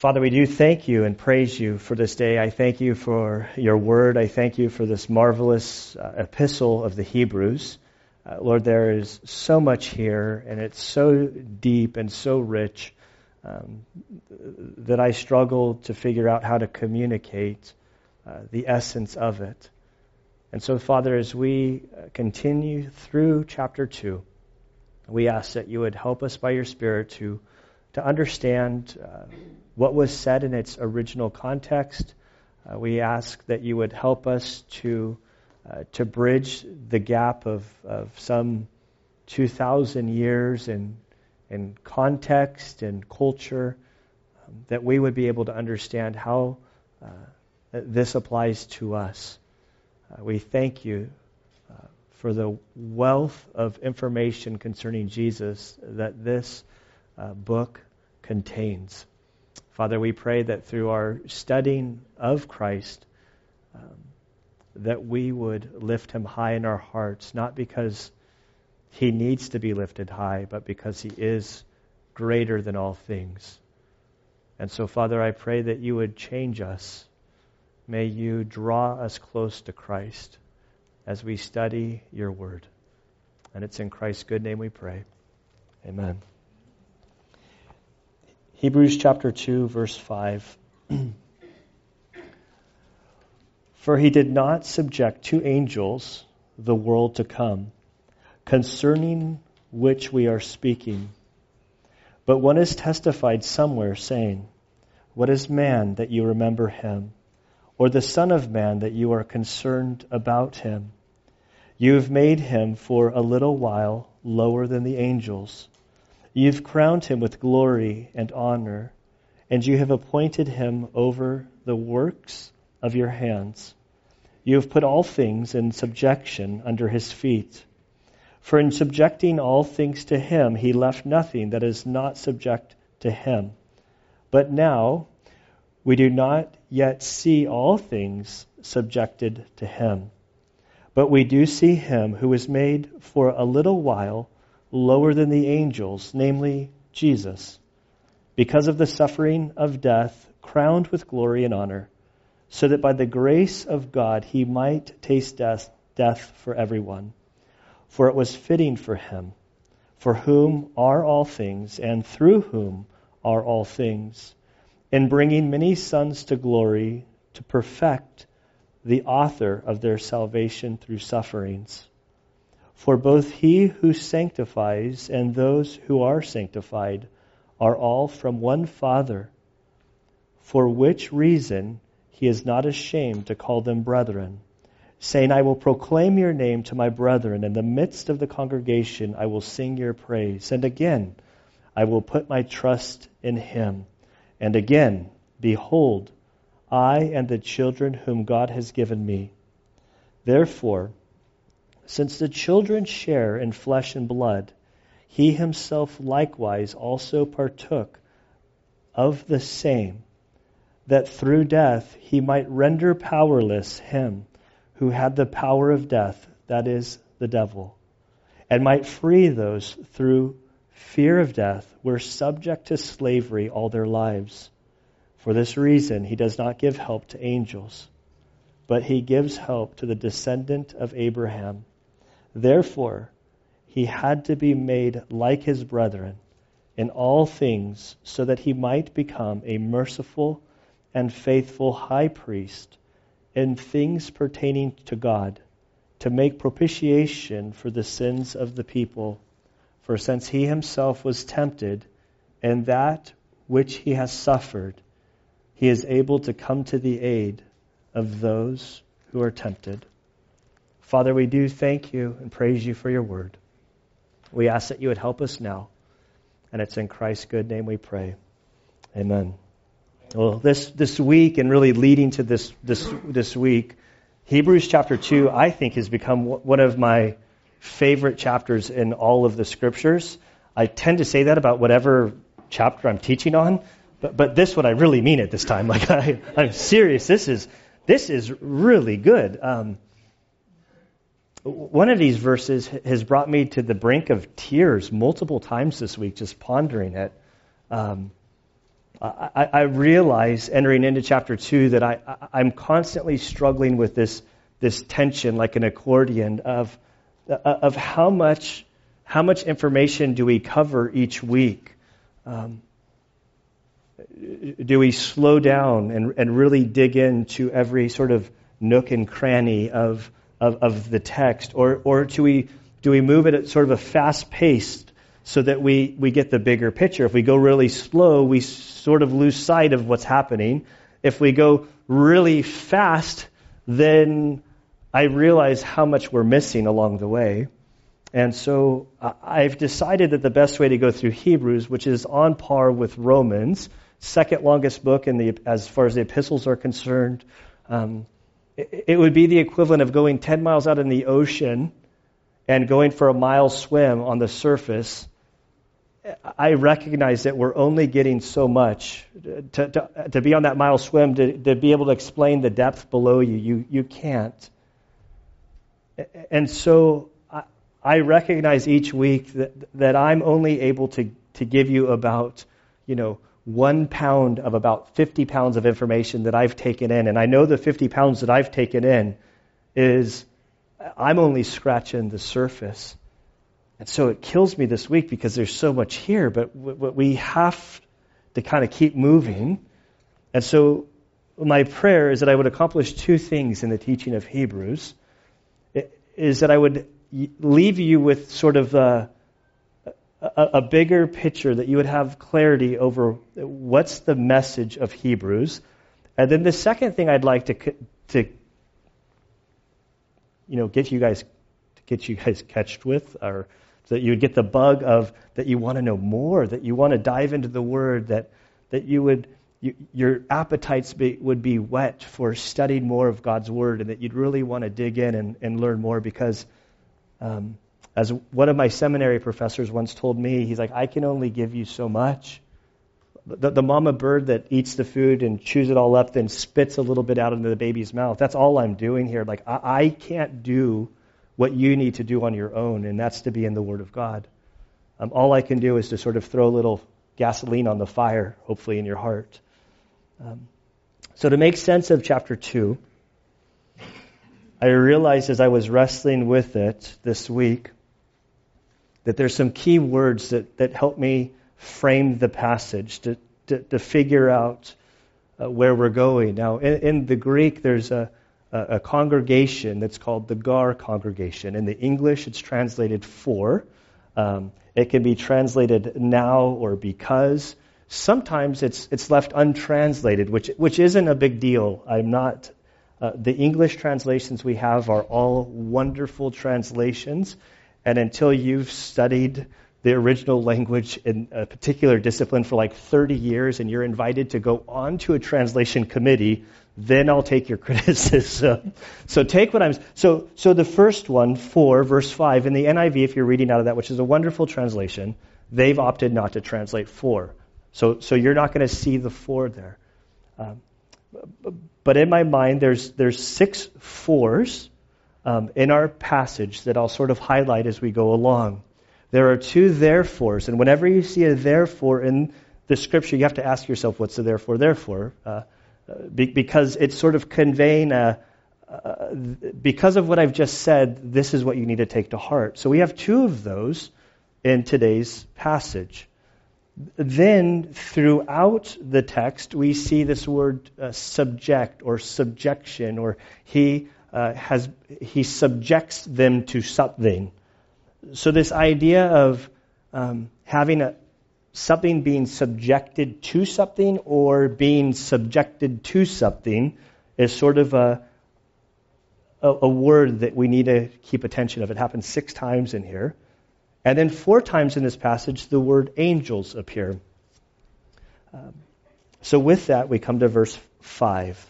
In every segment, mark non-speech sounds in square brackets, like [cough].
Father, we do thank you and praise you for this day. I thank you for your word. I thank you for this marvelous uh, epistle of the Hebrews. Uh, Lord, there is so much here, and it's so deep and so rich um, that I struggle to figure out how to communicate uh, the essence of it. And so, Father, as we uh, continue through chapter 2, we ask that you would help us by your Spirit to, to understand uh, what was said in its original context. Uh, we ask that you would help us to, uh, to bridge the gap of, of some 2,000 years in, in context and culture, um, that we would be able to understand how uh, this applies to us. Uh, we thank you uh, for the wealth of information concerning Jesus that this uh, book contains. Father, we pray that through our studying of Christ, um, that we would lift him high in our hearts, not because he needs to be lifted high, but because he is greater than all things. And so, Father, I pray that you would change us May you draw us close to Christ as we study your word. And it's in Christ's good name we pray. Amen. Hebrews chapter 2, verse 5. [clears throat] For he did not subject to angels the world to come, concerning which we are speaking. But one is testified somewhere, saying, What is man that you remember him? or the Son of Man that you are concerned about him. You have made him for a little while lower than the angels. You've crowned him with glory and honor, and you have appointed him over the works of your hands. You have put all things in subjection under his feet. For in subjecting all things to him, he left nothing that is not subject to him. But now, we do not yet see all things subjected to him. But we do see him who was made for a little while lower than the angels, namely Jesus, because of the suffering of death, crowned with glory and honor, so that by the grace of God he might taste death, death for everyone. For it was fitting for him, for whom are all things, and through whom are all things in bringing many sons to glory to perfect the author of their salvation through sufferings. For both he who sanctifies and those who are sanctified are all from one Father, for which reason he is not ashamed to call them brethren, saying, I will proclaim your name to my brethren. In the midst of the congregation I will sing your praise. And again, I will put my trust in him. And again, behold, I and the children whom God has given me. Therefore, since the children share in flesh and blood, he himself likewise also partook of the same, that through death he might render powerless him who had the power of death, that is, the devil, and might free those through fear of death, were subject to slavery all their lives. For this reason, he does not give help to angels, but he gives help to the descendant of Abraham. Therefore, he had to be made like his brethren in all things, so that he might become a merciful and faithful high priest in things pertaining to God, to make propitiation for the sins of the people. For since he himself was tempted in that which he has suffered, he is able to come to the aid of those who are tempted. Father, we do thank you and praise you for your word. We ask that you would help us now. And it's in Christ's good name we pray. Amen. Well, this, this week and really leading to this, this, this week, Hebrews chapter 2, I think, has become one of my favorite chapters in all of the scriptures. I tend to say that about whatever chapter I'm teaching on, but, but this one I really mean it this time. [laughs] Like I, I'm serious. This is this is really good. Um, one of these verses has brought me to the brink of tears multiple times this week, just pondering it. Um, I, I realize entering into chapter 2 that I, I'm constantly struggling with this, this tension like an accordion of, of how much, how much information do we cover each week? Um, do we slow down and, and really dig into every sort of nook and cranny of, of, of the text? Or, or do, we, do we move it at sort of a fast pace so that we, we get the bigger picture? If we go really slow, we sort of lose sight of what's happening. If we go really fast, then I realize how much we're missing along the way. And so I've decided that the best way to go through Hebrews, which is on par with Romans, second longest book in the, as far as the epistles are concerned, um, it, would be the equivalent of going 10 miles out in the ocean and going for a mile swim on the surface I recognize that we're only getting so much. To, to, to be on that mile swim, to, to be able to explain the depth below you, you, you can't. And so I, I recognize each week that, that I'm only able to, to give you about, you know, one pound of about 50 pounds of information that I've taken in. And I know the 50 pounds that I've taken in is, I'm only scratching the surface. And so it kills me this week because there's so much here, but we have to kind of keep moving. And so my prayer is that I would accomplish two things in the teaching of Hebrews. Is that I would leave you with sort of a, a, a bigger picture, that you would have clarity over what's the message of Hebrews. And then the second thing I'd like to, to you know, get you guys, to get you guys catched with, or so that you would get the bug of that you want to know more, that you want to dive into the Word, that, that you would, you, your appetites be, would be whet for studying more of God's Word, and that you'd really want to dig in and, and learn more because, um, as one of my seminary professors once told me, he's like, I can only give you so much. The, the mama bird that eats the food and chews it all up, then spits a little bit out into the baby's mouth. That's all I'm doing here. Like, I, I can't do what you need to do on your own, and that's to be in the Word of God. Um, all I can do is to sort of throw a little gasoline on the fire, hopefully, in your heart. Um, so, to make sense of chapter 2, I realized as I was wrestling with it this week that there's some key words that, that help me frame the passage to, to, to figure out uh, where we're going. Now, in, in the Greek, there's a, a, a congregation that's called the Gar congregation. In the English, it's translated for. Um, it can be translated now or because. Sometimes it's, it's left untranslated, which, which isn't a big deal. I'm not. Uh, the English translations we have are all wonderful translations. And until you've studied the original language in a particular discipline for like 30 years and you're invited to go on to a translation committee then I'll take your [laughs] criticism. so take what I'm so so the first one, four, verse five, in the NIV, if you're reading out of that, which is a wonderful translation, they've opted not to translate for. So so you're not going to see the for there. Um, but in my mind, there's there's six fours um, in our passage that I'll sort of highlight as we go along. There are two therefores, and whenever you see a therefore in the scripture, you have to ask yourself, what's the therefore? Therefore. Uh, because it's sort of conveying a, uh, because of what I've just said, this is what you need to take to heart. So we have two of those in today's passage. Then, throughout the text, we see this word uh, subject or subjection, or he uh, has he subjects them to something. So this idea of um, having a, something being subjected to something or being subjected to something is sort of a, a, a, word that we need to keep attention of. It happens six times in here. And then four times in this passage, the word angels appear. Um, so with that, we come to verse 5.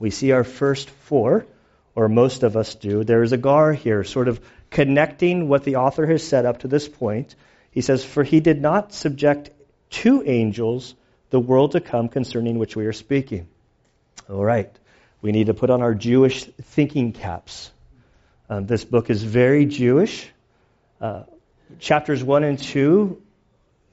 We see our first for, or most of us do. There is a gar here, sort of connecting what the author has said up to this point he says, For he did not subject to angels the world to come concerning which we are speaking. All right. We need to put on our Jewish thinking caps. Um, this book is very Jewish. Uh, chapters 1 and 2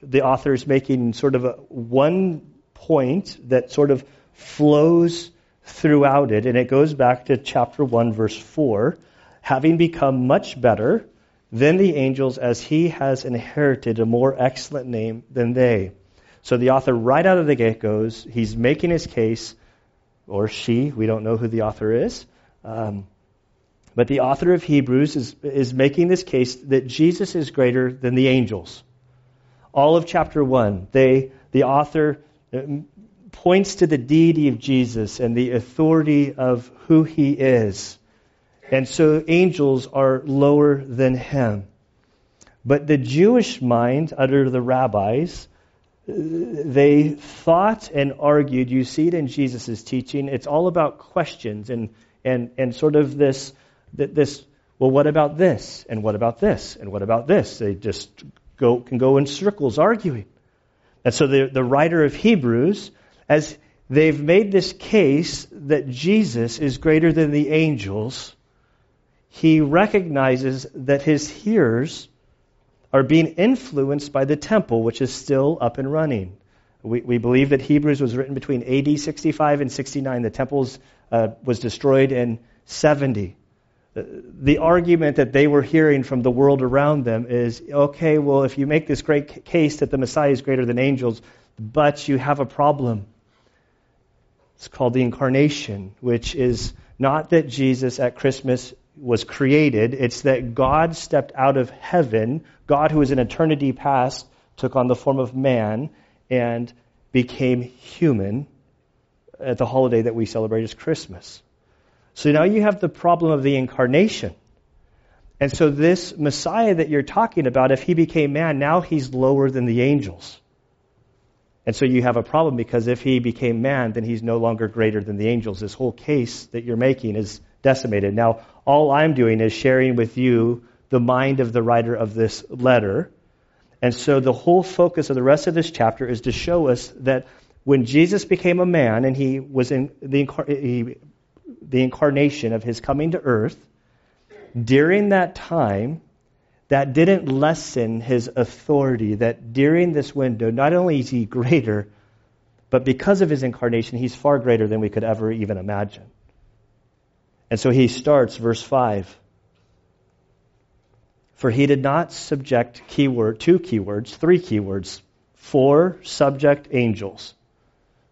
the author is making sort of a, one point that sort of flows throughout it, and it goes back to chapter 1, verse 4. Having become much better than the angels, as he has inherited a more excellent name than they. So the author, right out of the gate, goes, he's making his case, or she, we don't know who the author is. Um, but the author of Hebrews is, is making this case that Jesus is greater than the angels. All of chapter 1, they, the author uh, points to the deity of Jesus and the authority of who he is. And so angels are lower than him. But the Jewish mind, under the rabbis, they thought and argued. You see it in Jesus' teaching. It's all about questions and, and, and sort of this, this, well, what about this? And what about this? And what about this? They just go, can go in circles arguing. And so the, the writer of Hebrews, as they've made this case that Jesus is greater than the angels, he recognizes that his hearers are being influenced by the temple, which is still up and running. We, we believe that Hebrews was written between AD 65 and 69. The temple uh, was destroyed in 70. The argument that they were hearing from the world around them is okay, well, if you make this great case that the Messiah is greater than angels, but you have a problem. It's called the incarnation, which is not that Jesus at Christmas was created, it's that God stepped out of heaven. God, who is in eternity past, took on the form of man and became human at the holiday that we celebrate as Christmas. So now you have the problem of the incarnation. And so this Messiah that you're talking about, if he became man, now he's lower than the angels. And so you have a problem because if he became man, then he's no longer greater than the angels. This whole case that you're making is decimated. Now, all I'm doing is sharing with you the mind of the writer of this letter. And so the whole focus of the rest of this chapter is to show us that when Jesus became a man and he was in the, he, the incarnation of his coming to earth, during that time, that didn't lessen his authority. That during this window, not only is he greater, but because of his incarnation, he's far greater than we could ever even imagine. And so he starts, verse 5. For he did not subject keyword, two keywords, three keywords, four subject angels.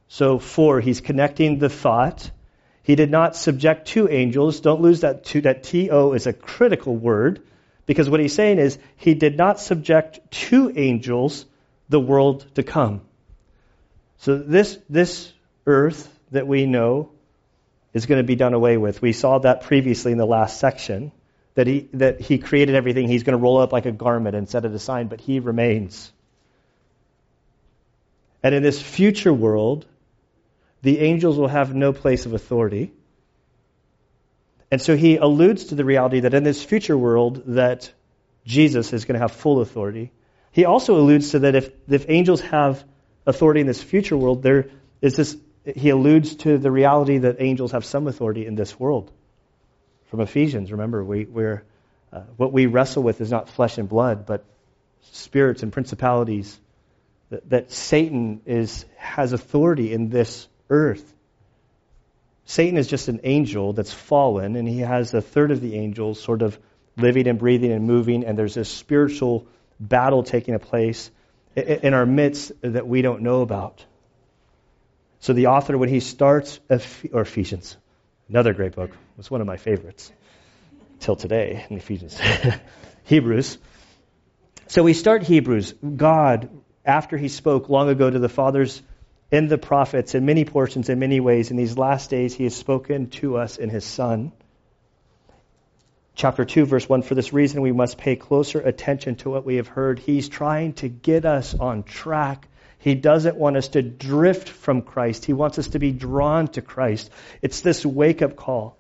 So for, he's connecting the thought. He did not subject to angels. Don't lose that to, that T-O is a critical word because what he's saying is he did not subject to angels the world to come. So this, this earth that we know is going to be done away with. We saw that previously in the last section that he, that he created everything. He's going to roll up like a garment and set it aside, but he remains. And in this future world, the angels will have no place of authority. And so he alludes to the reality that in this future world that Jesus is going to have full authority. He also alludes to that if, if angels have authority in this future world, there is this he alludes to the reality that angels have some authority in this world. From Ephesians, remember, we, we're, uh, what we wrestle with is not flesh and blood, but spirits and principalities. That, that Satan is, has authority in this earth. Satan is just an angel that's fallen, and he has a third of the angels sort of living and breathing and moving, and there's this spiritual battle taking place in our midst that we don't know about. So the author, when he starts, or Ephesians, another great book, it's one of my favorites till today in Ephesians, [laughs] Hebrews. So we start Hebrews. God, after he spoke long ago to the fathers and the prophets in many portions, in many ways, in these last days, he has spoken to us in his Son. Chapter 2, verse 1 For this reason, we must pay closer attention to what we have heard. He's trying to get us on track he doesn't want us to drift from Christ. He wants us to be drawn to Christ. It's this wake up call.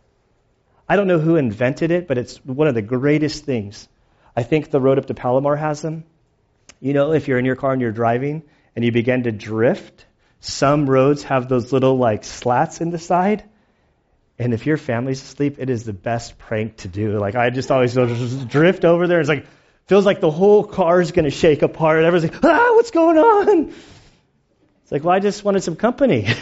I don't know who invented it, but it's one of the greatest things. I think the road up to Palomar has them. You know, if you're in your car and you're driving and you begin to drift, some roads have those little like slats in the side. And if your family's asleep, it is the best prank to do. Like I just always just drift over there. It's like Feels like the whole car is going to shake apart. Everyone's like, ah, what's going on? It's like, well, I just wanted some company. [laughs]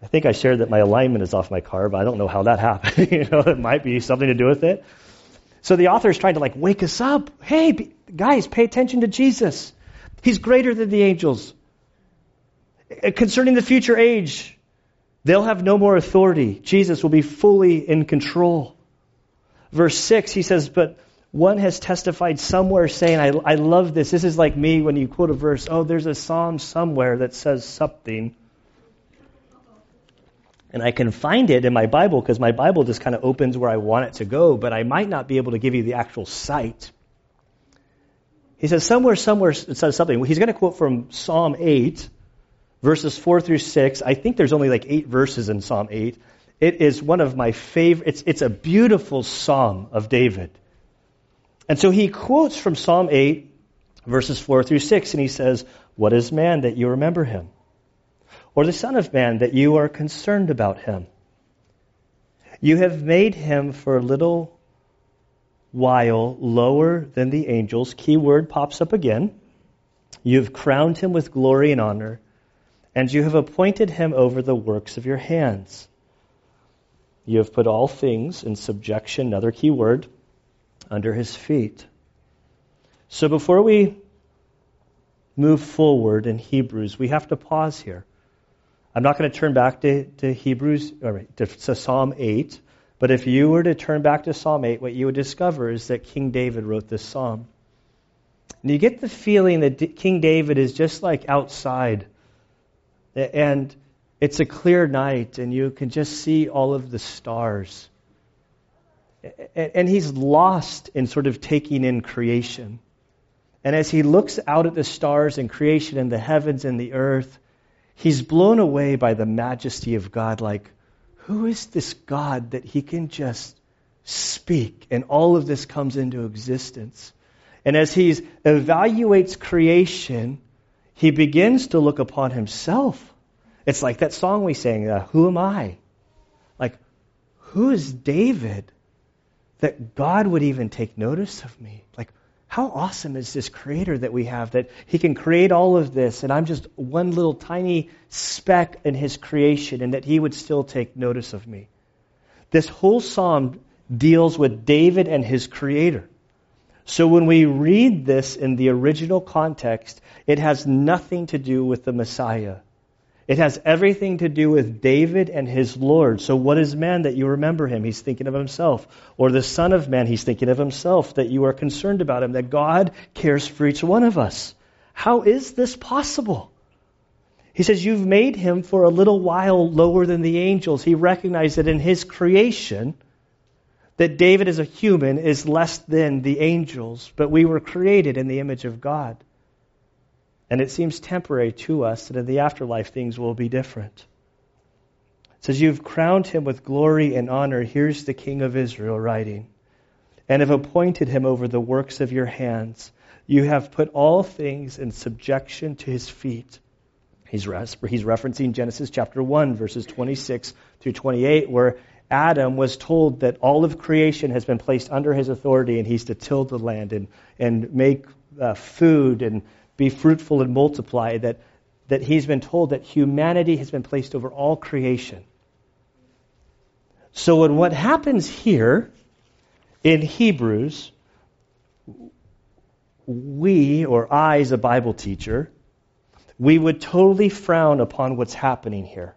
I think I shared that my alignment is off my car, but I don't know how that happened. [laughs] you know, it might be something to do with it. So the author is trying to like wake us up. Hey, guys, pay attention to Jesus. He's greater than the angels. Concerning the future age, they'll have no more authority. Jesus will be fully in control. Verse 6, he says, But one has testified somewhere saying, I, I love this. This is like me when you quote a verse. Oh, there's a psalm somewhere that says something. And I can find it in my Bible because my Bible just kind of opens where I want it to go, but I might not be able to give you the actual site. He says, somewhere, somewhere, it says something. He's going to quote from Psalm 8, verses 4 through 6. I think there's only like eight verses in Psalm 8. It is one of my favorite, it's, it's a beautiful psalm of David. And so he quotes from Psalm 8, verses 4 through 6, and he says, What is man that you remember him? Or the Son of Man that you are concerned about him? You have made him for a little while lower than the angels. Key word pops up again. You've crowned him with glory and honor, and you have appointed him over the works of your hands. You have put all things in subjection, another key word, under his feet. So before we move forward in Hebrews, we have to pause here. I'm not going to turn back to, to Hebrews, or to, to Psalm 8, but if you were to turn back to Psalm 8, what you would discover is that King David wrote this psalm. And you get the feeling that King David is just like outside. And it's a clear night, and you can just see all of the stars. And he's lost in sort of taking in creation. And as he looks out at the stars and creation and the heavens and the earth, he's blown away by the majesty of God. Like, who is this God that he can just speak and all of this comes into existence? And as he evaluates creation, he begins to look upon himself it's like that song we sang, uh, Who Am I? Like, who is David that God would even take notice of me? Like, how awesome is this creator that we have that he can create all of this and I'm just one little tiny speck in his creation and that he would still take notice of me? This whole psalm deals with David and his creator. So when we read this in the original context, it has nothing to do with the Messiah. It has everything to do with David and his Lord. So, what is man that you remember him? He's thinking of himself. Or the Son of Man, he's thinking of himself, that you are concerned about him, that God cares for each one of us. How is this possible? He says, You've made him for a little while lower than the angels. He recognized that in his creation, that David as a human is less than the angels, but we were created in the image of God. And it seems temporary to us that in the afterlife things will be different. It says, You've crowned him with glory and honor. Here's the King of Israel writing. And have appointed him over the works of your hands. You have put all things in subjection to his feet. He's, referencing Genesis chapter 1, verses 26 through 28, where Adam was told that all of creation has been placed under his authority and he's to till the land and, and make uh, food and be fruitful and multiply, that, that he's been told that humanity has been placed over all creation. So, when what happens here in Hebrews, we, or I as a Bible teacher, we would totally frown upon what's happening here.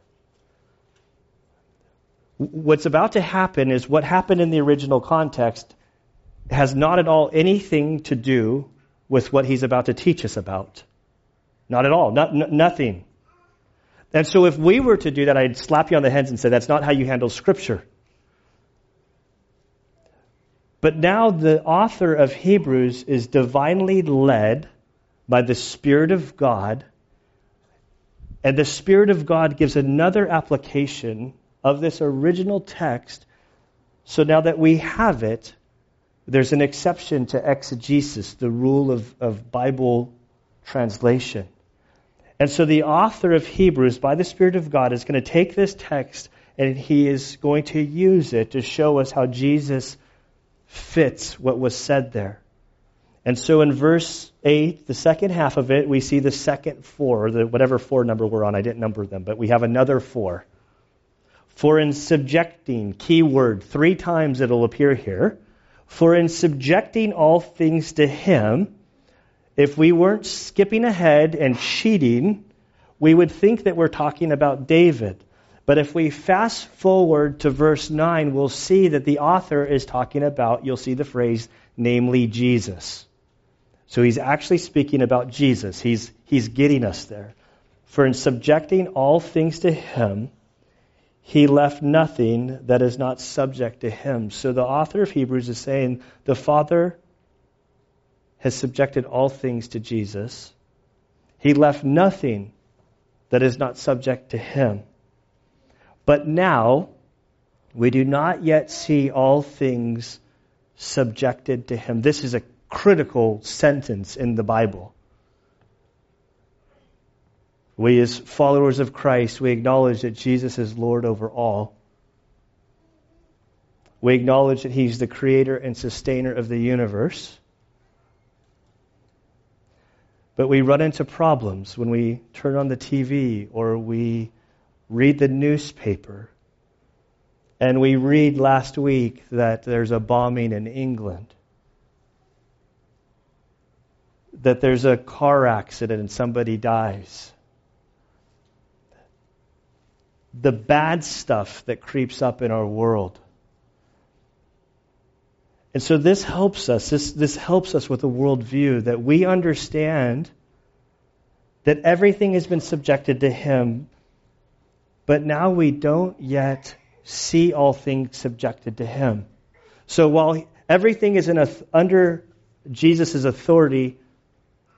What's about to happen is what happened in the original context has not at all anything to do with what he's about to teach us about. Not at all. Not, n- nothing. And so if we were to do that, I'd slap you on the head and say, that's not how you handle Scripture. But now the author of Hebrews is divinely led by the Spirit of God. And the Spirit of God gives another application of this original text. So now that we have it, there's an exception to exegesis, the rule of, of Bible translation. And so the author of Hebrews, by the Spirit of God, is going to take this text and he is going to use it to show us how Jesus fits what was said there. And so in verse 8, the second half of it, we see the second for, the whatever for number we're on. I didn't number them, but we have another for. For in subjecting, key word, three times it'll appear here. For in subjecting all things to him, if we weren't skipping ahead and cheating, we would think that we're talking about David. But if we fast forward to verse 9, we'll see that the author is talking about, you'll see the phrase, namely Jesus. So he's actually speaking about Jesus. He's, he's getting us there. For in subjecting all things to him, he left nothing that is not subject to him. So the author of Hebrews is saying the Father has subjected all things to Jesus. He left nothing that is not subject to him. But now, we do not yet see all things subjected to him. This is a critical sentence in the Bible. We, as followers of Christ, we acknowledge that Jesus is Lord over all. We acknowledge that He's the creator and sustainer of the universe. But we run into problems when we turn on the TV or we read the newspaper. And we read last week that there's a bombing in England. That there's a car accident and somebody dies the bad stuff that creeps up in our world. And so this helps us. This, this helps us with a worldview that we understand that everything has been subjected to Him, but now we don't yet see all things subjected to Him. So while everything is in a, under Jesus' authority,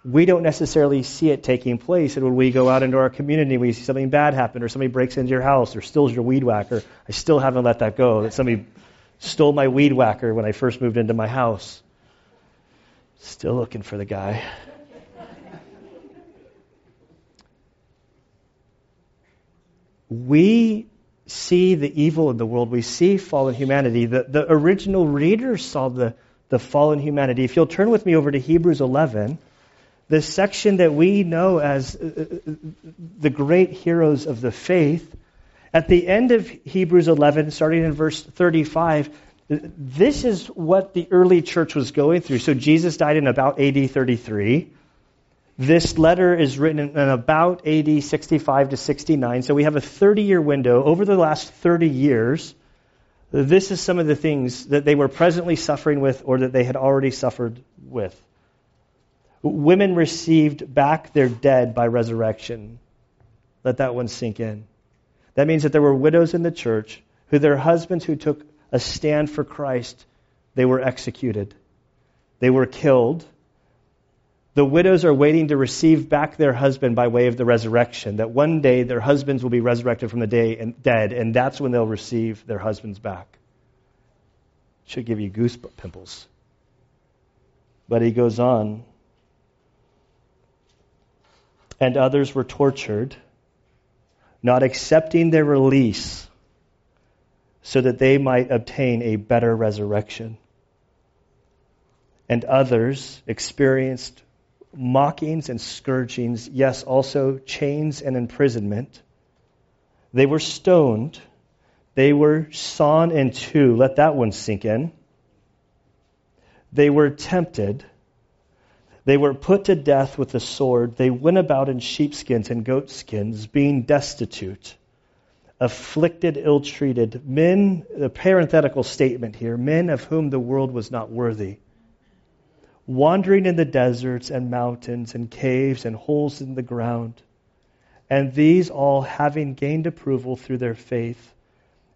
we don't necessarily see it taking place. And when we go out into our community, we see something bad happen, or somebody breaks into your house, or steals your weed whacker. I still haven't let that go. That somebody stole my weed whacker when I first moved into my house. Still looking for the guy. we see the evil in the world. We see fallen humanity. The, the original readers saw the, the fallen humanity. If you'll turn with me over to Hebrews 11 the section that we know as uh, uh, the great heroes of the faith, at the end of Hebrews 11, starting in verse 35, this is what the early church was going through. So Jesus died in about AD 33. This letter is written in about AD 65 to 69. So we have a 30 year window. Over the last 30 years, this is some of the things that they were presently suffering with or that they had already suffered with women received back their dead by resurrection. Let that one sink in. That means that there were widows in the church who their husbands who took a stand for Christ, they were executed. They were killed. The widows are waiting to receive back their husband by way of the resurrection, that one day their husbands will be resurrected from the day and dead, and that's when they'll receive their husbands back. Should give you goose pimples. But he goes on and others were tortured, not accepting their release so that they might obtain a better resurrection. And others experienced mockings and scourgings, yes, also chains and imprisonment. They were stoned. They were sawn in two. Let that one sink in. They were tempted they were put to death with the sword. They went about in sheepskins and goatskins, being destitute, afflicted, ill treated. Men, the parenthetical statement here, men of whom the world was not worthy. Wandering in the deserts and mountains and caves and holes in the ground. And these all, having gained approval through their faith,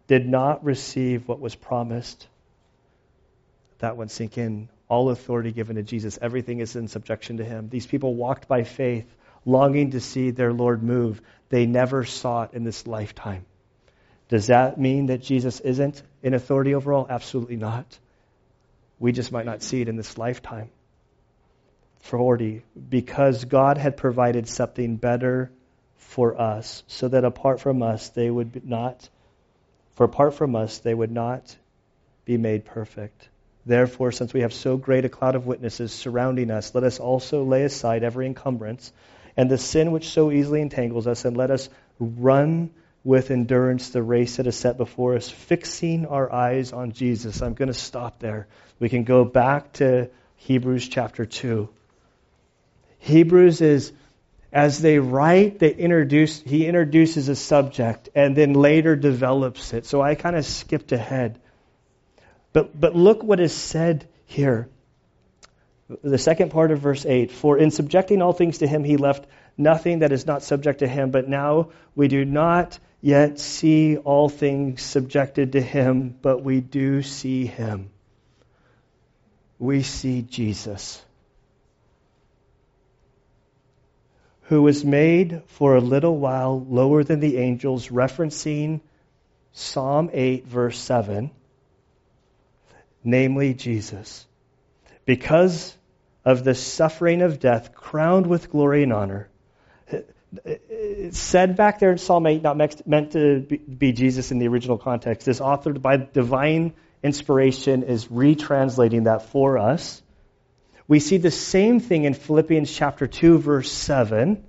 did not receive what was promised. That one sink in all authority given to Jesus. Everything is in subjection to him. These people walked by faith, longing to see their Lord move. They never saw it in this lifetime. Does that mean that Jesus isn't in authority over all? Absolutely not. We just might not see it in this lifetime. 40. Because God had provided something better for us, so that apart from us, they would not, for apart from us, they would not be made perfect. Therefore, since we have so great a cloud of witnesses surrounding us, let us also lay aside every encumbrance and the sin which so easily entangles us, and let us run with endurance the race that is set before us, fixing our eyes on Jesus. I'm going to stop there. We can go back to Hebrews chapter 2. Hebrews is, as they write, they introduce, he introduces a subject and then later develops it. So I kind of skipped ahead. But, but look what is said here. The second part of verse 8 For in subjecting all things to him, he left nothing that is not subject to him. But now we do not yet see all things subjected to him, but we do see him. We see Jesus, who was made for a little while lower than the angels, referencing Psalm 8, verse 7 namely Jesus. Because of the suffering of death, crowned with glory and honor. It's said back there in Psalm 8, not meant to be Jesus in the original context. This authored by divine inspiration is retranslating that for us. We see the same thing in Philippians chapter 2, verse 7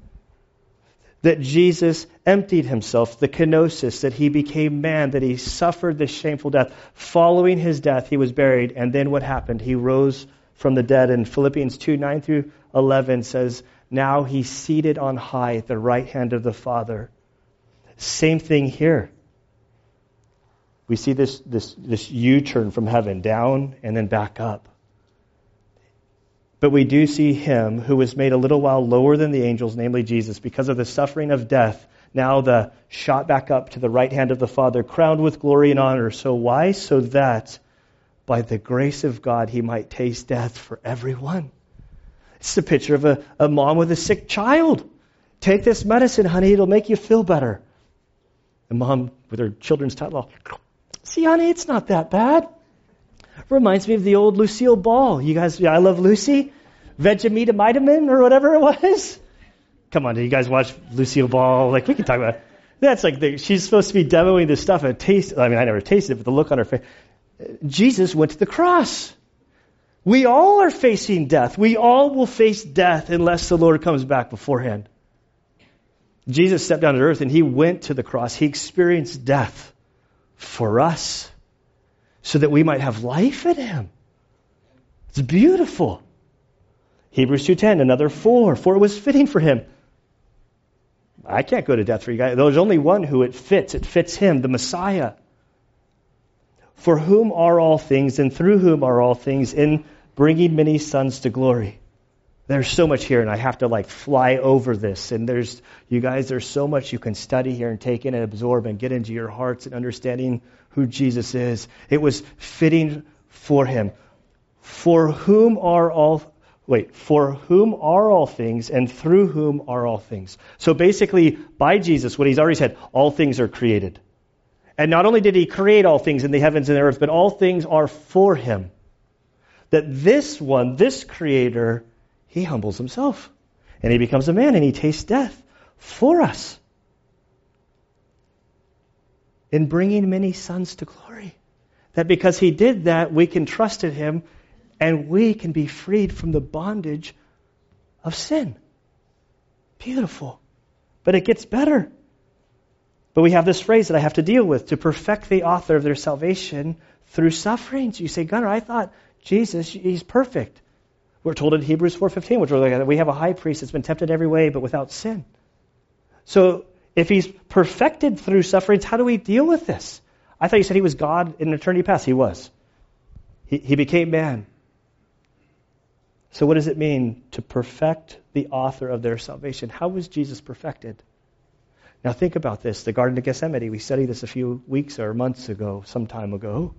that Jesus emptied himself, the kenosis, that he became man, that he suffered this shameful death. Following his death, he was buried, and then what happened? He rose from the dead. And Philippians 2 9 through 11 says, Now he's seated on high at the right hand of the Father. Same thing here. We see this, this, this U turn from heaven, down and then back up. But we do see him who was made a little while lower than the angels, namely Jesus, because of the suffering of death, now the shot back up to the right hand of the Father, crowned with glory and honor. So why? So that by the grace of God he might taste death for everyone. It's a picture of a, a mom with a sick child. Take this medicine, honey, it'll make you feel better. The mom with her children's title, see, honey, it's not that bad. Reminds me of the old Lucille Ball. You guys, I Love Lucy? Vegemite or whatever it was? Come on, you guys watch Lucille Ball? Like, we can talk about it. That's like, the, she's supposed to be demoing this stuff and taste. I mean, I never tasted it, but the look on her face. Jesus went to the cross. We all are facing death. We all will face death unless the Lord comes back beforehand. Jesus stepped down to earth and he went to the cross. He experienced death for us so that we might have life in him. It's beautiful. Hebrews 2:10, another four. For it was fitting for him. I can't go to death for you guys. There's only one who it fits. It fits him, the Messiah. For whom are all things, and through whom are all things, in bringing many sons to glory. There's so much here, and I have to like fly over this. And there's, you guys, there's so much you can study here and take in and absorb and get into your hearts and understanding who Jesus is. It was fitting for him. For whom are all, wait, for whom are all things and through whom are all things. So basically, by Jesus, what he's already said, all things are created. And not only did he create all things in the heavens and the earth, but all things are for him. That this one, this creator, he humbles himself. And he becomes a man and he tastes death for us in bringing many sons to glory. That because he did that, we can trust in him and we can be freed from the bondage of sin. Beautiful. But it gets better. But we have this phrase that I have to deal with to perfect the author of their salvation through sufferings. You say, Gunnar, I thought Jesus, he's perfect. We're told in Hebrews 4.15, which we're at, we have a high priest that's been tempted every way, but without sin. So if he's perfected through sufferings, how do we deal with this? I thought you said he was God in eternity past. He was. He, he became man. So, what does it mean to perfect the author of their salvation? How was Jesus perfected? Now, think about this. The Garden of Gethsemane, we studied this a few weeks or months ago, some time ago.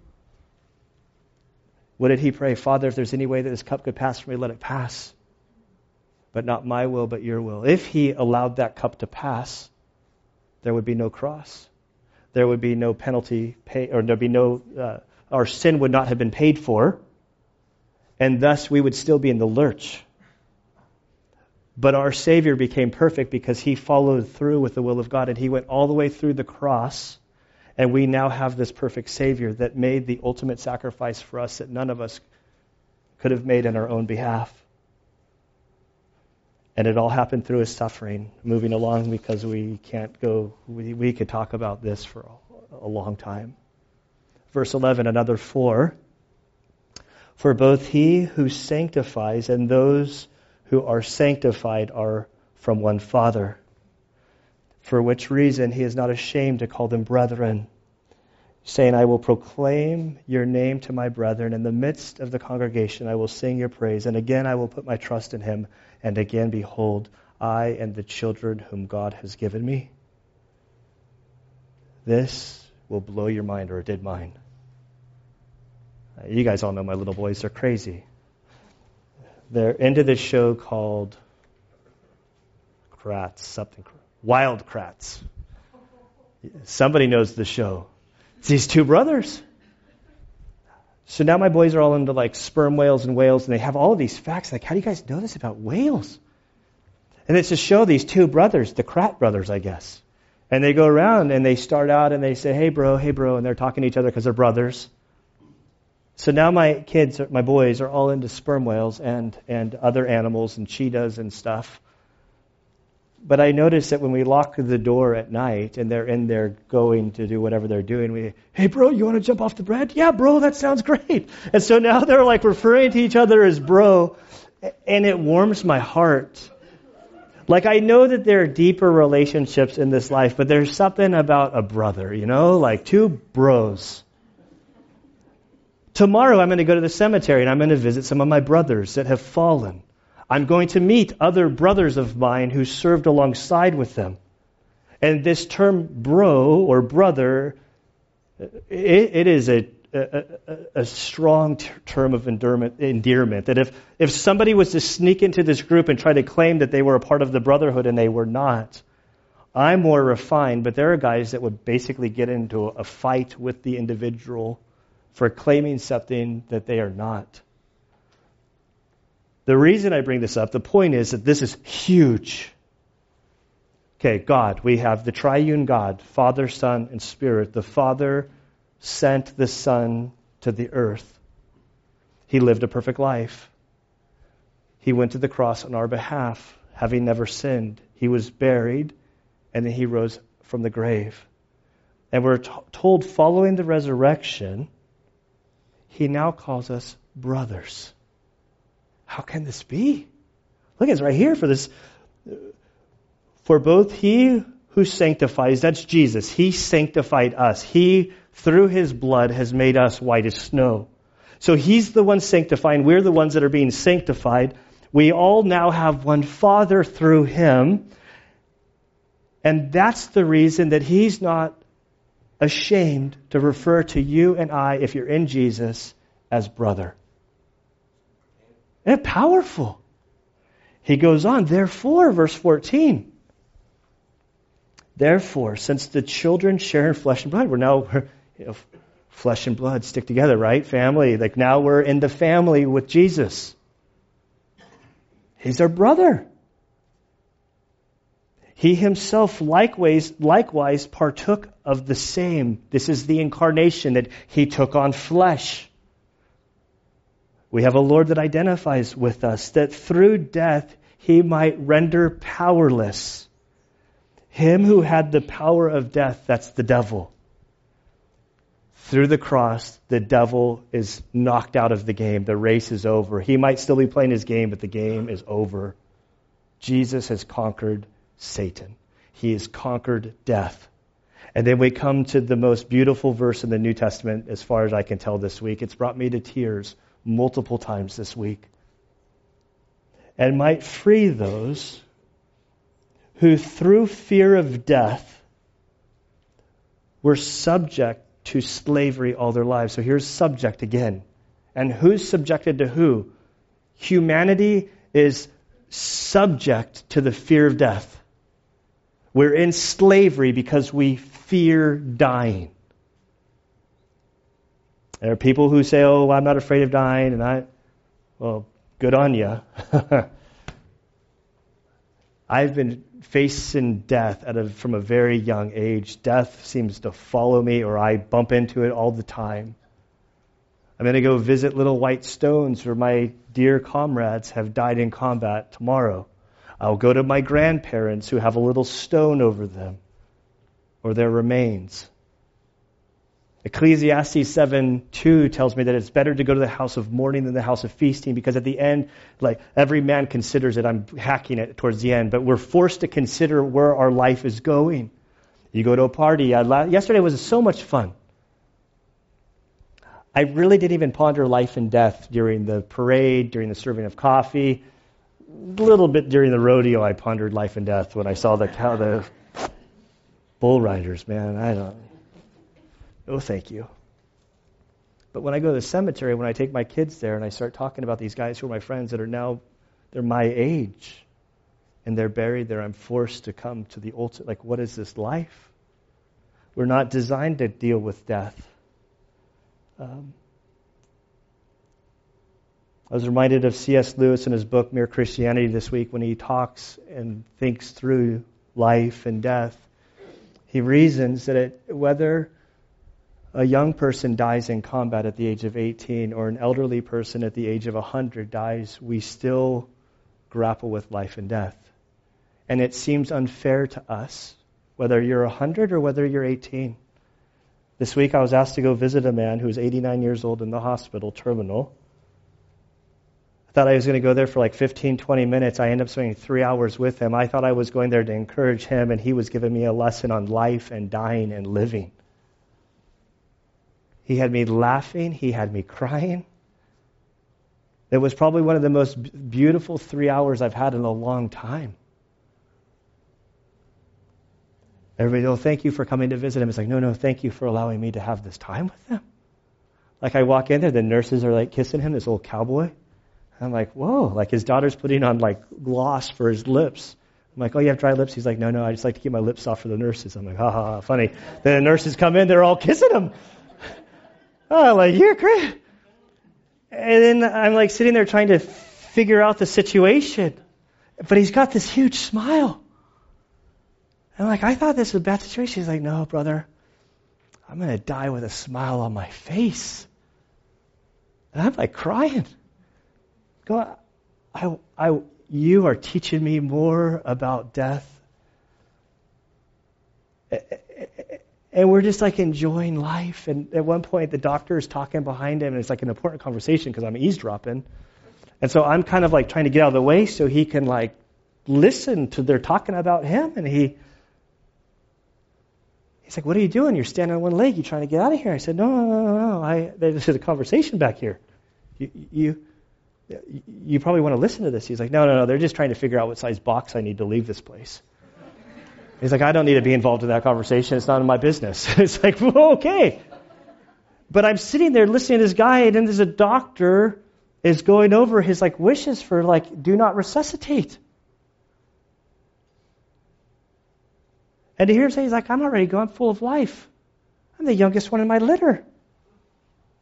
What did he pray? Father, if there's any way that this cup could pass from me, let it pass. But not my will, but your will. If he allowed that cup to pass, there would be no cross. There would be no penalty pay, or there'd be no, uh, our sin would not have been paid for, and thus we would still be in the lurch. But our Savior became perfect because he followed through with the will of God, and he went all the way through the cross, and we now have this perfect Savior that made the ultimate sacrifice for us that none of us could have made in our own behalf. And it all happened through his suffering, moving along because we can't go, we, we could talk about this for a, a long time. Verse 11, another four. For both he who sanctifies and those who are sanctified are from one Father. For which reason he is not ashamed to call them brethren, saying, I will proclaim your name to my brethren. In the midst of the congregation I will sing your praise, and again I will put my trust in him. And again, behold, I and the children whom God has given me. This will blow your mind, or it did mine. You guys all know my little boys, they're crazy. They're into this show called Kratts, something, Wild Kratts. Somebody knows the show. It's these two brothers. So now my boys are all into like sperm whales and whales, and they have all of these facts. Like, how do you guys know this about whales? And it's to show these two brothers, the Kratt brothers, I guess. And they go around and they start out and they say, hey, bro, hey, bro, and they're talking to each other because they're brothers. So now my kids, my boys, are all into sperm whales and, and other animals and cheetahs and stuff. But I notice that when we lock the door at night and they're in there going to do whatever they're doing, we, hey, bro, you want to jump off the bed? Yeah, bro, that sounds great. [laughs] And so now they're like referring to each other as bro, and it warms my heart. Like, I know that there are deeper relationships in this life, but there's something about a brother, you know, like two bros. Tomorrow I'm going to go to the cemetery and I'm going to visit some of my brothers that have fallen. I'm going to meet other brothers of mine who served alongside with them. And this term bro or brother, it, it is a, a, a, strong term of endearment. That if, if somebody was to sneak into this group and try to claim that they were a part of the brotherhood and they were not, I'm more refined, but there are guys that would basically get into a fight with the individual for claiming something that they are not. The reason I bring this up, the point is that this is huge. Okay, God, we have the triune God, Father, Son, and Spirit. The Father sent the Son to the earth. He lived a perfect life. He went to the cross on our behalf, having never sinned. He was buried, and then he rose from the grave. And we're t- told following the resurrection, he now calls us brothers. How can this be? Look, it's right here for this. For both he who sanctifies, that's Jesus, he sanctified us. He, through his blood, has made us white as snow. So he's the one sanctifying. We're the ones that are being sanctified. We all now have one Father through him. And that's the reason that he's not ashamed to refer to you and I, if you're in Jesus, as brother. And powerful. He goes on, therefore, verse 14. Therefore, since the children share in flesh and blood, we're now, [laughs] you know, flesh and blood stick together, right? Family. Like now we're in the family with Jesus. He's our brother. He himself likewise, likewise partook of the same. This is the incarnation that he took on flesh we have a Lord that identifies with us, that through death he might render powerless him who had the power of death, that's the devil. Through the cross, the devil is knocked out of the game. The race is over. He might still be playing his game, but the game is over. Jesus has conquered Satan. He has conquered death. And then we come to the most beautiful verse in the New Testament, as far as I can tell this week. It's brought me to tears multiple times this week and might free those who, through fear of death, were subject to slavery all their lives. So here's subject again. And who's subjected to who? Humanity is subject to the fear of death. We're in slavery because we fear dying. There are people who say, "Oh, I'm not afraid of dying," and I, well, good on you. [laughs] I've been facing death at a, from a very young age. Death seems to follow me, or I bump into it all the time. I'm going to go visit little white stones where my dear comrades have died in combat tomorrow. I'll go to my grandparents who have a little stone over them or their remains. Ecclesiastes 7 2 tells me that it's better to go to the house of mourning than the house of feasting because at the end, like every man considers it, I'm hacking it towards the end, but we're forced to consider where our life is going. You go to a party. I, yesterday was so much fun. I really didn't even ponder life and death during the parade, during the serving of coffee. A little bit during the rodeo, I pondered life and death when I saw the cow, the bull riders. Man, I don't. Oh, thank you. But when I go to the cemetery, when I take my kids there and I start talking about these guys who are my friends that are now, they're my age, and they're buried there, I'm forced to come to the ultimate. Like, what is this life? We're not designed to deal with death. Um, I was reminded of C.S. Lewis in his book Mere Christianity this week when he talks and thinks through life and death. He reasons that it, whether a young person dies in combat at the age of 18 or an elderly person at the age of 100 dies, we still grapple with life and death. And it seems unfair to us, whether you're 100 or whether you're 18. This week I was asked to go visit a man who's 89 years old in the hospital, terminal. I thought I was going to go there for like 15, 20 minutes. I ended up spending three hours with him. I thought I was going there to encourage him, and he was giving me a lesson on life and dying and living. He had me laughing, he had me crying. It was probably one of the most beautiful three hours I've had in a long time. Everybody, oh, thank you for coming to visit him. It's like, no, no, thank you for allowing me to have this time with them. Like I walk in there, the nurses are like kissing him, this old cowboy. I'm like, whoa, like his daughter's putting on like gloss for his lips. I'm like, oh, you have dry lips? He's like, no, no, I just like to keep my lips soft for the nurses. I'm like, ha ha, ha funny. Then the nurses come in, they're all kissing him. Oh, like, you're. And then I'm like sitting there trying to figure out the situation. But he's got this huge smile. And I'm like, I thought this was a bad situation. He's like, no, brother, I'm going to die with a smile on my face. And I'm like crying. God, I, I, you are teaching me more about death. And we're just like enjoying life. And at one point, the doctor is talking behind him, and it's like an important conversation because I'm eavesdropping. And so I'm kind of like trying to get out of the way so he can like listen to they're talking about him. And he He's like, What are you doing? You're standing on one leg. You trying to get out of here? I said, No, no, no, no. I, there's a conversation back here. You, you, you probably want to listen to this. He's like, No, no, no. They're just trying to figure out what size box I need to leave this place. He's like, I don't need to be involved in that conversation. It's not in my business. [laughs] it's like, well, okay. But I'm sitting there listening to this guy, and then there's a doctor is going over his like wishes for like, do not resuscitate. And to hear him say, he's like, I'm already gone full of life. I'm the youngest one in my litter.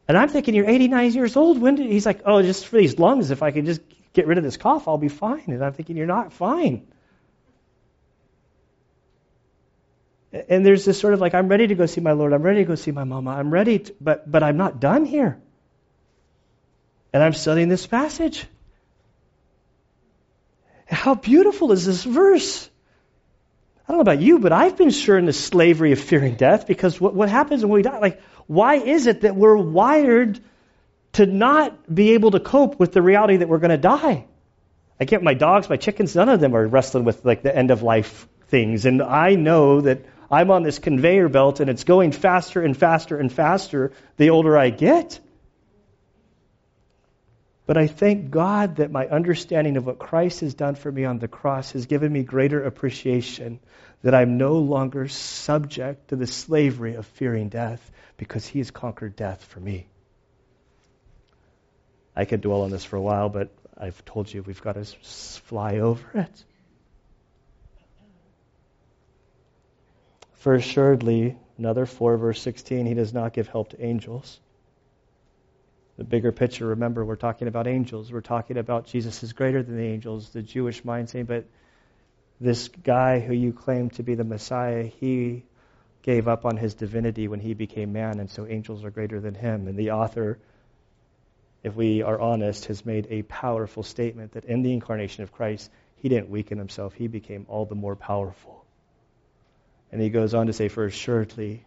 And I'm thinking, you're 89 years old. When did, he's like, oh, just for these lungs, if I could just get rid of this cough, I'll be fine. And I'm thinking, you're not fine. And there's this sort of like, I'm ready to go see my Lord. I'm ready to go see my mama. I'm ready, to, but, but I'm not done here. And I'm studying this passage. How beautiful is this verse? I don't know about you, but I've been sure in the slavery of fearing death because what, what happens when we die? Like, why is it that we're wired to not be able to cope with the reality that we're going to die? I get my dogs, my chickens, none of them are wrestling with like the end of life things. And I know that I'm on this conveyor belt and it's going faster and faster and faster the older I get. But I thank God that my understanding of what Christ has done for me on the cross has given me greater appreciation that I'm no longer subject to the slavery of fearing death because he has conquered death for me. I could dwell on this for a while, but I've told you we've got to fly over it. For assuredly, another 4, verse 16, he does not give help to angels the bigger picture, remember, we're talking about angels. We're talking about Jesus is greater than the angels, the Jewish mind saying, but this guy who you claim to be the Messiah, he gave up on his divinity when he became man, and so angels are greater than him. And the author if we are honest, has made a powerful statement that in the incarnation of Christ, he didn't weaken himself, he became all the more powerful. And he goes on to say, For assuredly,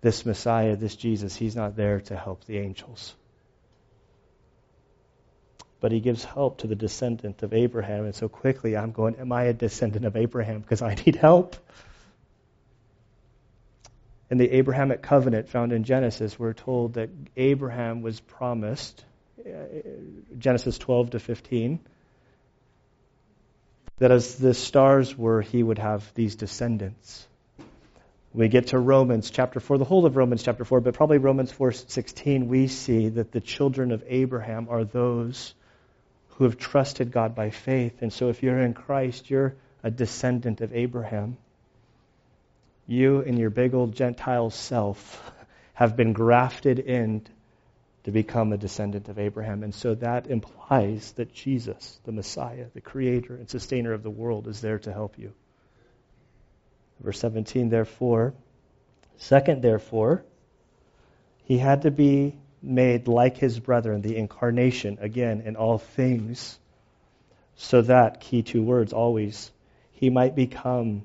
this Messiah, this Jesus, he's not there to help the angels. But he gives help to the descendant of Abraham. And so quickly I'm going, Am I a descendant of Abraham? Because I need help. In the Abrahamic covenant found in Genesis, we're told that Abraham was promised, uh, Genesis 12 to 15, that as the stars were, he would have these descendants. We get to Romans chapter 4, the whole of Romans chapter 4, but probably Romans 4:16, we see that the children of Abraham are those who have trusted God by faith. And so if you're in Christ, you're a descendant of Abraham. You and your big old Gentile self have been grafted in to become a descendant of Abraham. And so that implies that Jesus, the Messiah, the creator and sustainer of the world, is there to help you. Verse 17, therefore, second, therefore, he had to be made like his brethren, the incarnation, again, in all things, so that, key two words always, he might become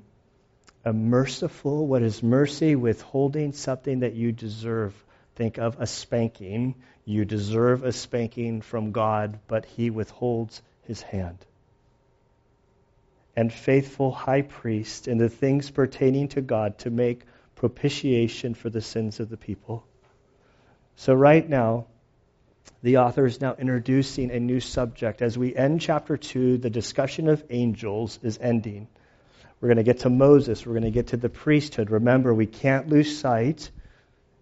a merciful, what is mercy? Withholding something that you deserve. Think of a spanking. You deserve a spanking from God, but he withholds his hand. And faithful high priest in the things pertaining to God to make propitiation for the sins of the people. So, right now, the author is now introducing a new subject. As we end chapter 2, the discussion of angels is ending. We're going to get to Moses. We're going to get to the priesthood. Remember, we can't lose sight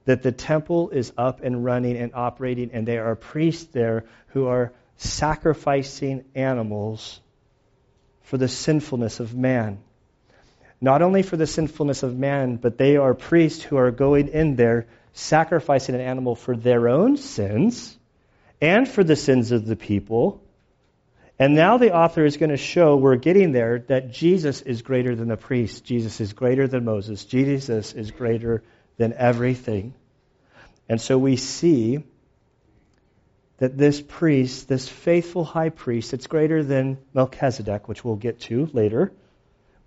that the temple is up and running and operating, and there are priests there who are sacrificing animals for the sinfulness of man. Not only for the sinfulness of man, but they are priests who are going in there sacrificing an animal for their own sins and for the sins of the people and now the author is going to show, we're getting there, that Jesus is greater than the priest. Jesus is greater than Moses. Jesus is greater than everything. And so we see that this priest, this faithful high priest, it's greater than Melchizedek, which we'll get to later.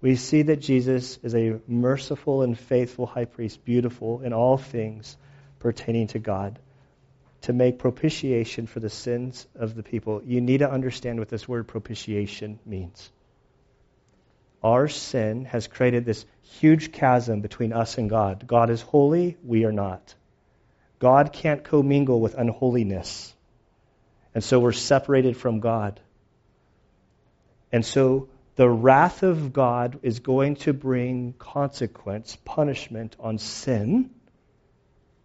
We see that Jesus is a merciful and faithful high priest, beautiful in all things pertaining to God to make propitiation for the sins of the people. You need to understand what this word propitiation means. Our sin has created this huge chasm between us and God. God is holy, we are not. God can't commingle with unholiness. And so we're separated from God. And so the wrath of God is going to bring consequence, punishment on sin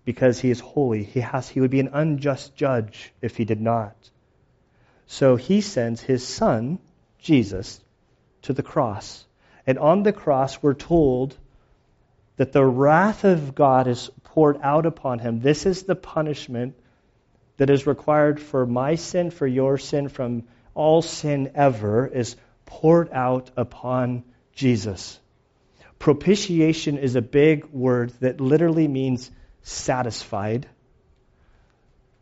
because he is holy. He, has, he would be an unjust judge if he did not. So he sends his son, Jesus, to the cross. And on the cross, we're told that the wrath of God is poured out upon him. This is the punishment that is required for my sin, for your sin, from all sin ever, is poured out upon Jesus. Propitiation is a big word that literally means satisfied.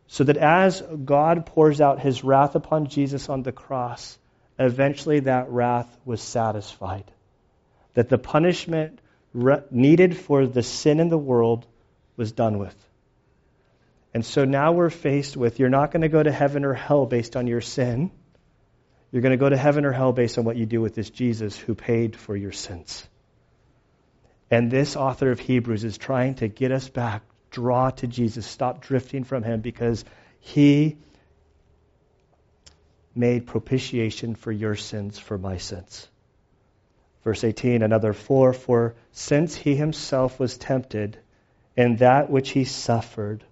So that as God pours out his wrath upon Jesus on the cross, eventually that wrath was satisfied. That the punishment needed for the sin in the world was done with. And so now we're faced with you're not going to go to heaven or hell based on your sin. You're going to go to heaven or hell based on what you do with this Jesus who paid for your sins. And this author of Hebrews is trying to get us back draw to Jesus. Stop drifting from him because he made propitiation for your sins, for my sins. Verse 18, another four, for since he himself was tempted in that which he suffered,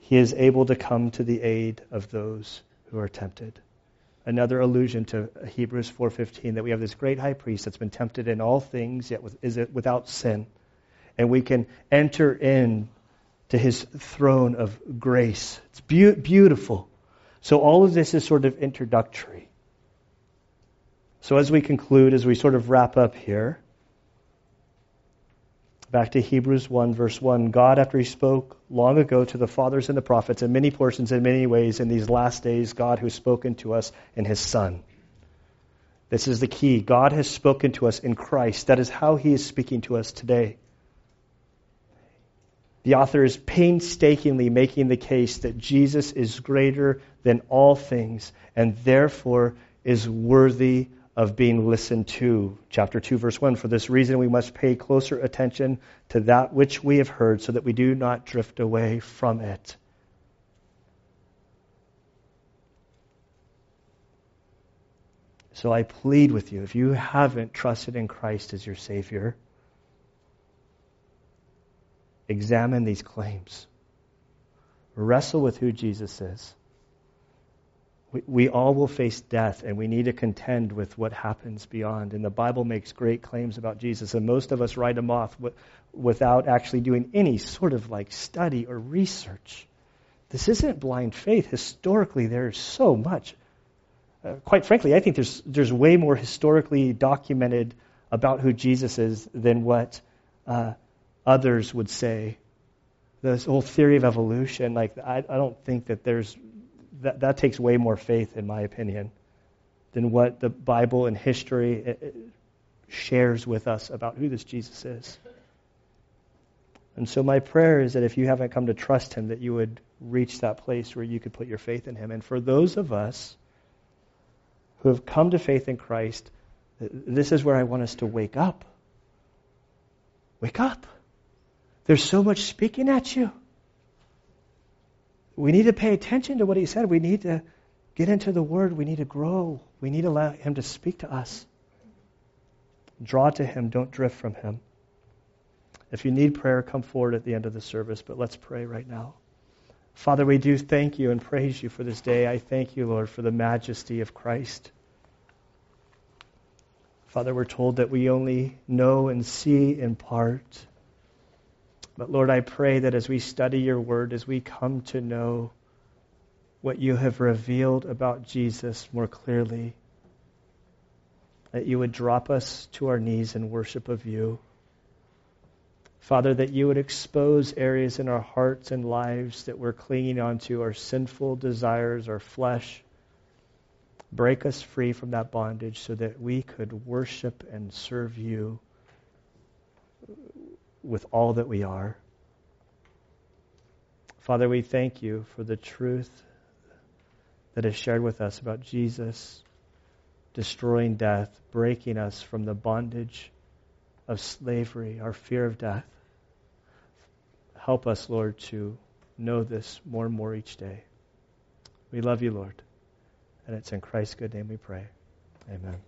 he is able to come to the aid of those who are tempted. Another allusion to Hebrews 4:15 that we have this great high priest that's been tempted in all things yet is it without sin. And we can enter in to his throne of grace. It's be- beautiful. So, all of this is sort of introductory. So, as we conclude, as we sort of wrap up here, Back to Hebrews 1, verse 1. God, after he spoke long ago to the fathers and the prophets in many portions, in many ways, in these last days, God has spoken to us in his Son. This is the key. God has spoken to us in Christ. That is how he is speaking to us today. The author is painstakingly making the case that Jesus is greater than all things and therefore is worthy of being listened to. Chapter 2, verse 1 For this reason, we must pay closer attention to that which we have heard so that we do not drift away from it. So I plead with you if you haven't trusted in Christ as your Savior, examine these claims. Wrestle with who Jesus is. We, all will face death, and we need to contend with what happens beyond. And the Bible makes great claims about Jesus, and most of us write them off without actually doing any sort of like study or research. This isn't blind faith. Historically, there's so much. Uh, quite frankly, I think there's there's way more historically documented about who Jesus is than what uh, others would say. This whole theory of evolution, like I, I don't think that there's that, that takes way more faith, in my opinion, than what the Bible and history eh, eh, shares with us about who this Jesus is. And so my prayer is that if you haven't come to trust him, that you would reach that place where you could put your faith in him. And for those of us who have come to faith in Christ, this is where I want us to wake up. Wake up. There's so much speaking at you we need to pay attention to what he said. We need to get into the Word. We need to grow. We need to allow him to speak to us. Draw to him. Don't drift from him. If you need prayer, come forward at the end of the service, but let's pray right now. Father, we do thank you and praise you for this day. I thank you, Lord, for the majesty of Christ. Father, we're told that we only know and see in part. But Lord, I pray that as we study your word, as we come to know what you have revealed about Jesus more clearly, that you would drop us to our knees in worship of you. Father, that you would expose areas in our hearts and lives that we're clinging onto, our sinful desires, our flesh. Break us free from that bondage so that we could worship and serve you with all that we are. Father, we thank you for the truth that is shared with us about Jesus destroying death, breaking us from the bondage of slavery, our fear of death. Help us, Lord, to know this more and more each day. We love you, Lord. And it's in Christ's good name we pray. Amen.